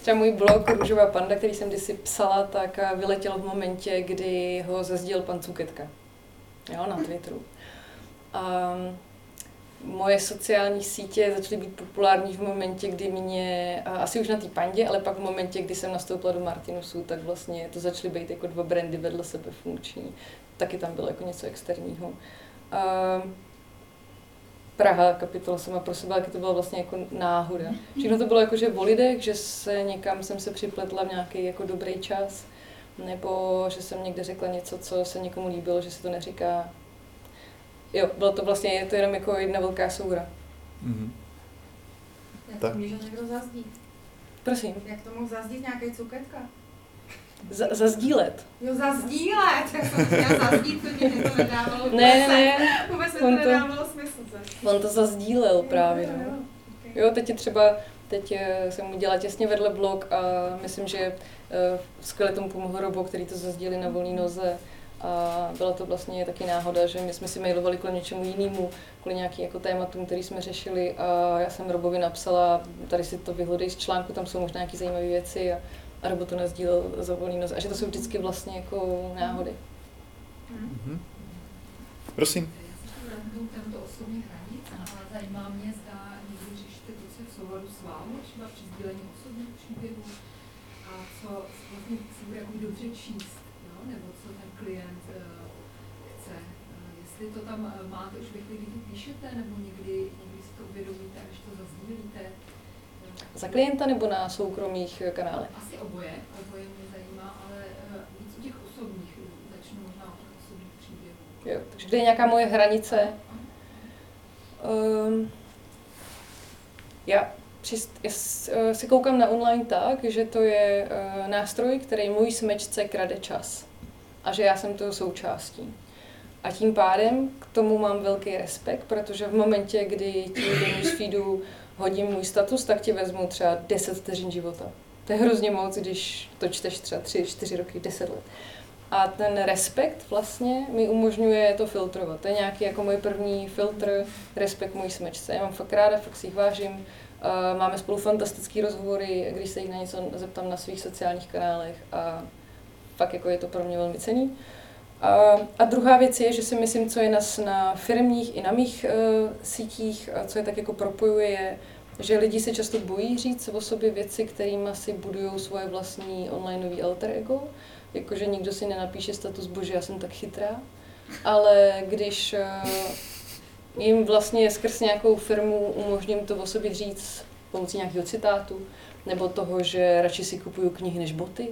třeba můj blog Růžová panda, který jsem kdysi psala, tak vyletěl v momentě, kdy ho zazdíl pan Cuketka. Jo, na Twitteru. A moje sociální sítě začaly být populární v momentě, kdy mě, asi už na té pandě, ale pak v momentě, kdy jsem nastoupila do Martinusu, tak vlastně to začaly být jako dva brandy vedle sebe funkční. Taky tam bylo jako něco externího. Praha, kapitola sama pro sebe, jak to byla vlastně jako náhoda. Všechno to bylo jako, že o lidech, že se někam jsem se připletla v nějaký jako dobrý čas, nebo že jsem někde řekla něco, co se někomu líbilo, že se to neříká. Jo, bylo to vlastně, je to jenom jako jedna velká soura. Mm-hmm. Jak to může někdo zazdít? Prosím. Jak to mohl zazdít nějaký cuketka? Za, zazdílet. Jo, zazdílet. Já zazdít, to mě to nedávalo. Ne, ne, ne. Vůbec to nedávalo smysl. On to zazdílel právě, no. Jo, teď je třeba, teď eh, jsem udělala těsně vedle blog a myslím, že uh, skvěle tomu pomohl Robo, který to zazdíli na volné noze. A byla to vlastně taky náhoda, že my jsme si mailovali kvůli něčemu jinému, kvůli nějakým jako tématům, který jsme řešili a já jsem Robovi napsala, tady si to vyhledej z článku, tam jsou možná nějaké zajímavé věci a a nebo to nezdílel za volný nos. A že to jsou vždycky vlastně jako náhody. Mm-hmm. Prosím. tento osobních hranic, ale zajímá mě, zda někdy řešíte věci v souladu s vámi, třeba při sdílení osobních příběhů a co vlastně se bude jako dobře číst, jo? nebo klient uh, chce. Uh, jestli to tam uh, máte už chvíli, kdy píšete, nebo někdy, někdy si to uvědomíte, až to zazdílíte, za klienta nebo na soukromých kanálech? Asi oboje, oboje mě zajímá, ale eh, víc u těch osobních, začnu možná od těch osobních příběhů. Jo, takže kde je nějaká moje hranice? Um, já, přist, já eh, si koukám na online tak, že to je nástroj, který můj smečce krade čas. A že já jsem toho součástí. A tím pádem k tomu mám velký respekt, protože v momentě, kdy ti do newsfeedu hodím můj status, tak ti vezmu třeba 10 vteřin života. To je hrozně moc, když to čteš třeba 3, 4 roky, 10 let. A ten respekt vlastně mi umožňuje to filtrovat. To je nějaký jako můj první filtr, respekt mojí smečce. Já mám fakt ráda, fakt si jich vážím. Máme spolu fantastické rozhovory, když se jich na něco zeptám na svých sociálních kanálech a fakt jako je to pro mě velmi cený. A, a druhá věc je, že si myslím, co je nás na firmních i na mých uh, sítích, a co je tak jako propojuje, je, že lidi se často bojí říct o sobě věci, kterými si budují svoje vlastní onlineový alter ego. Jakože nikdo si nenapíše status, bože, já jsem tak chytrá. Ale když uh, jim vlastně skrz nějakou firmu umožním to o sobě říct pomocí nějakého citátu, nebo toho, že radši si kupuju knihy než boty,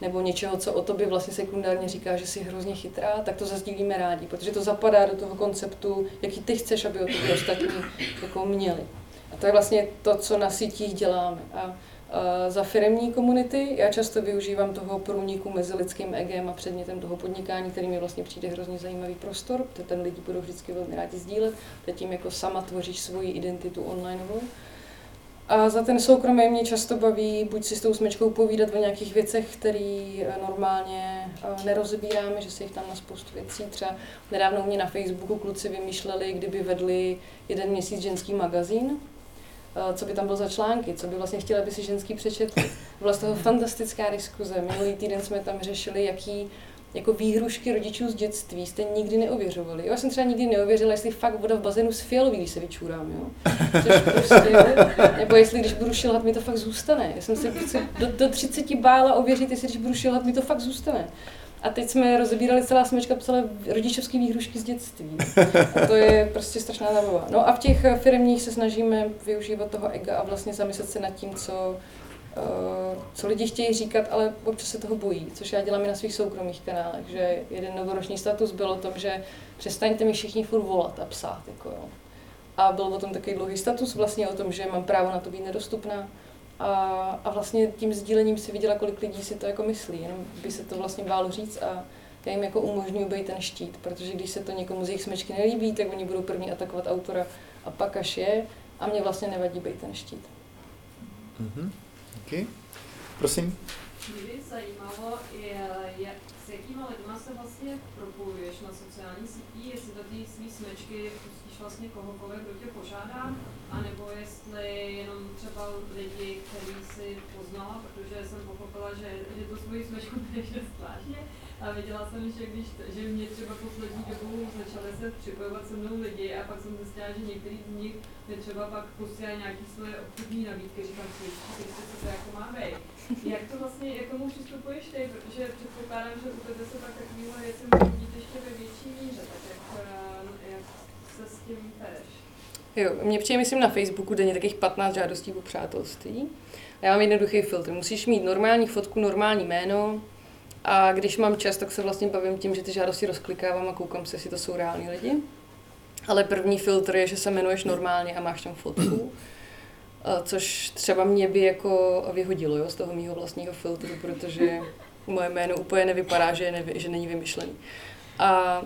nebo něčeho, co o tobě vlastně sekundárně říká, že jsi hrozně chytrá, tak to zazdílíme rádi, protože to zapadá do toho konceptu, jaký ty chceš, aby o tobě ostatní jako měli. A to je vlastně to, co na sítích děláme. A za firmní komunity já často využívám toho průniku mezi lidským egem a předmětem toho podnikání, který mi vlastně přijde hrozně zajímavý prostor, protože ten lidi budou vždycky velmi rádi sdílet, teď tím jako sama tvoříš svoji identitu onlineovou. A za ten soukromý mě často baví buď si s tou smečkou povídat o nějakých věcech, které eh, normálně eh, nerozebíráme, že se jich tam na spoustu věcí. Třeba nedávno mě na Facebooku kluci vymýšleli, kdyby vedli jeden měsíc ženský magazín, eh, co by tam bylo za články, co by vlastně chtěli, aby si ženský přečetli. Byla z toho fantastická diskuze. Minulý týden jsme tam řešili, jaký jako výhrušky rodičů z dětství jste nikdy neověřovali. Já jsem třeba nikdy neověřila, jestli fakt voda v bazénu z fialový, když se vyčůrám, jo. prostě, nebo jestli když budu šilhat, mi to fakt zůstane. Já jsem se do, do 30 bála ověřit, jestli když budu šilhat, mi to fakt zůstane. A teď jsme rozebírali celá smečka psala rodičovské výhrušky z dětství. A to je prostě strašná zábava. No a v těch firmních se snažíme využívat toho ega a vlastně zamyslet se nad tím, co co lidi chtějí říkat, ale občas se toho bojí, což já dělám i na svých soukromých kanálech, že jeden novoroční status byl o tom, že přestaňte mi všichni furt volat a psát. Jako jo. A byl o tom takový dlouhý status vlastně o tom, že mám právo na to být nedostupná. A, a vlastně tím sdílením si viděla, kolik lidí si to jako myslí, jenom by se to vlastně bálo říct a já jim jako umožňuji být ten štít, protože když se to někomu z jejich smečky nelíbí, tak oni budou první atakovat autora a pak až je a mě vlastně nevadí být ten štít. Mm-hmm. Díky. Prosím. Mě zajímalo, jak, s jakýma lidma se vlastně propojuješ na sociální sítí, jestli do té svý smečky pustíš vlastně kohokoliv, kdo tě požádá, anebo jestli jenom třeba lidi, který si poznala, protože jsem pochopila, že, že to svoji smečku běže zvláštně, a viděla jsem, že když, že mě třeba poslední dobou začaly se připojovat se mnou lidi a pak jsem zjistila, že některý z nich mě třeba pak pustili nějaké svoje obchodní nabídky, říkám si, co to jako má být. Jak to vlastně, jak tomu přistupuješ ty, protože předpokládám, že u tebe se pak takovýhle věci můžou dít ještě ve větší míře, tak jak, eh, jak se s tím pereš? Jo, mě přijde, myslím, na Facebooku denně takových 15 žádostí o přátelství. A já mám jednoduchý filtr. Musíš mít normální fotku, normální jméno, a když mám čas, tak se vlastně bavím tím, že ty žádosti rozklikávám a koukám se, jestli to jsou reální lidi. Ale první filtr je, že se jmenuješ normálně a máš tam fotku. Což třeba mě by jako vyhodilo jo, z toho mého vlastního filtru, protože moje jméno úplně nevypadá, že, je nevy, že není vymyšlený. A, a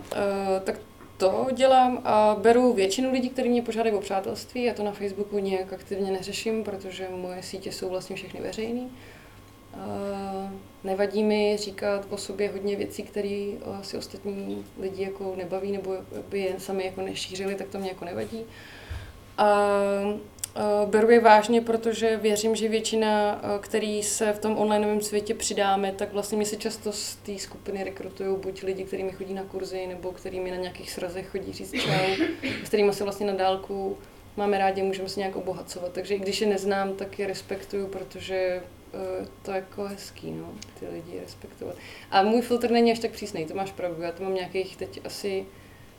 tak to dělám a beru většinu lidí, kteří mě požádají o přátelství. Já to na Facebooku nějak aktivně neřeším, protože moje sítě jsou vlastně všechny veřejné. Nevadí mi říkat o sobě hodně věcí, které si ostatní lidi jako nebaví nebo by jen sami jako nešířili, tak to mě jako nevadí. A beru je vážně, protože věřím, že většina, který se v tom onlineovém světě přidáme, tak vlastně mi se často z té skupiny rekrutují buď lidi, kteří mi chodí na kurzy, nebo kterými na nějakých srazech chodí říct čau, s kterými se vlastně na dálku máme rádi, můžeme se nějak obohacovat. Takže i když je neznám, tak je respektuju, protože Eh, to jako hezký, no, ty lidi respektovat. A můj filtr není až tak přísný, to máš pravdu. Já to mám nějakých teď asi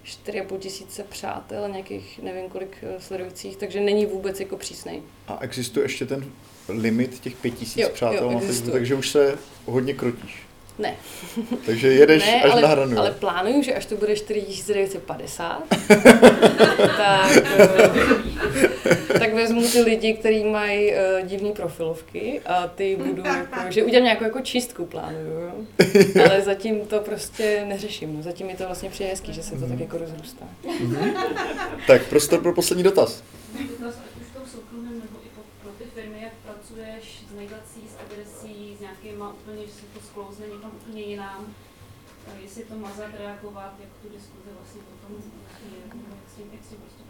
4,5 tisíce přátel, nějakých nevím kolik eh, sledujících, takže není vůbec jako přísný. A existuje ještě ten limit těch 5 tisíc přátel jo, na Facebooku, takže už se hodně krotíš. Ne. Takže jedeš ne, až ale, na hranu. Ale plánuju, že až to bude 4950, tak, eh, tak vezmu ty lidi, kteří mají uh, divné profilovky a ty budu, jako, že udělám nějakou jako čistku plánuju, jo? ale zatím to prostě neřeším. No. Zatím je to vlastně přijde hezký, že se to tak jako rozrůstá. Mm-hmm. tak prostor pro poslední. Dotaz ať už v tom soukromém nebo i pro ty firmy, jak pracuješ s negací, s agresí, s nějakýma úplně, že se to sklouzne někam úplně jinam, jestli to mazat, reagovat, jak tu diskuzi vlastně potom jak s tím, jak s tím prostě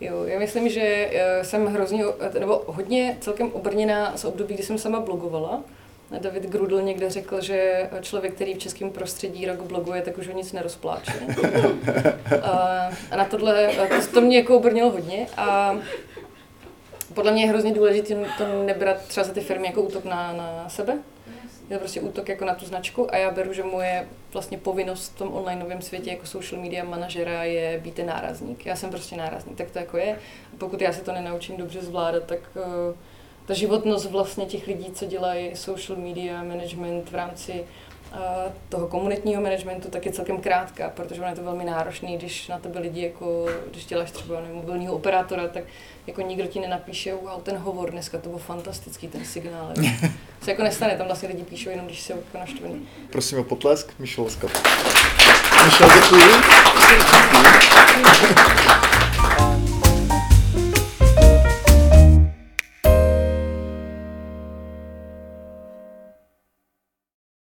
Jo, já myslím, že eh, jsem hrozně, nebo hodně celkem obrněná z období, kdy jsem sama blogovala. David Grudl někde řekl, že člověk, který v českém prostředí rok bloguje, tak už ho nic nerozpláče. A, a na tohle, to, to mě jako obrnilo hodně. A podle mě je hrozně důležité to nebrat třeba za ty firmy jako útok na, na sebe. Je to prostě útok jako na tu značku a já beru, že moje vlastně povinnost v tom online novém světě jako social media manažera je být ten nárazník. Já jsem prostě nárazník, tak to jako je. A pokud já se to nenaučím dobře zvládat, tak uh, ta životnost vlastně těch lidí, co dělají social media management v rámci toho komunitního managementu, tak je celkem krátká, protože ono je to velmi náročný, když na tebe lidi, jako, když děláš třeba nevím, mobilního operátora, tak jako nikdo ti nenapíše, wow, ten hovor, dneska to byl fantastický, ten signál. se jako nestane, tam vlastně lidi píšou jenom, když jsou jako naštvaný. Prosím o potlesk, Michal Skap. Michal, děkuji. děkuji.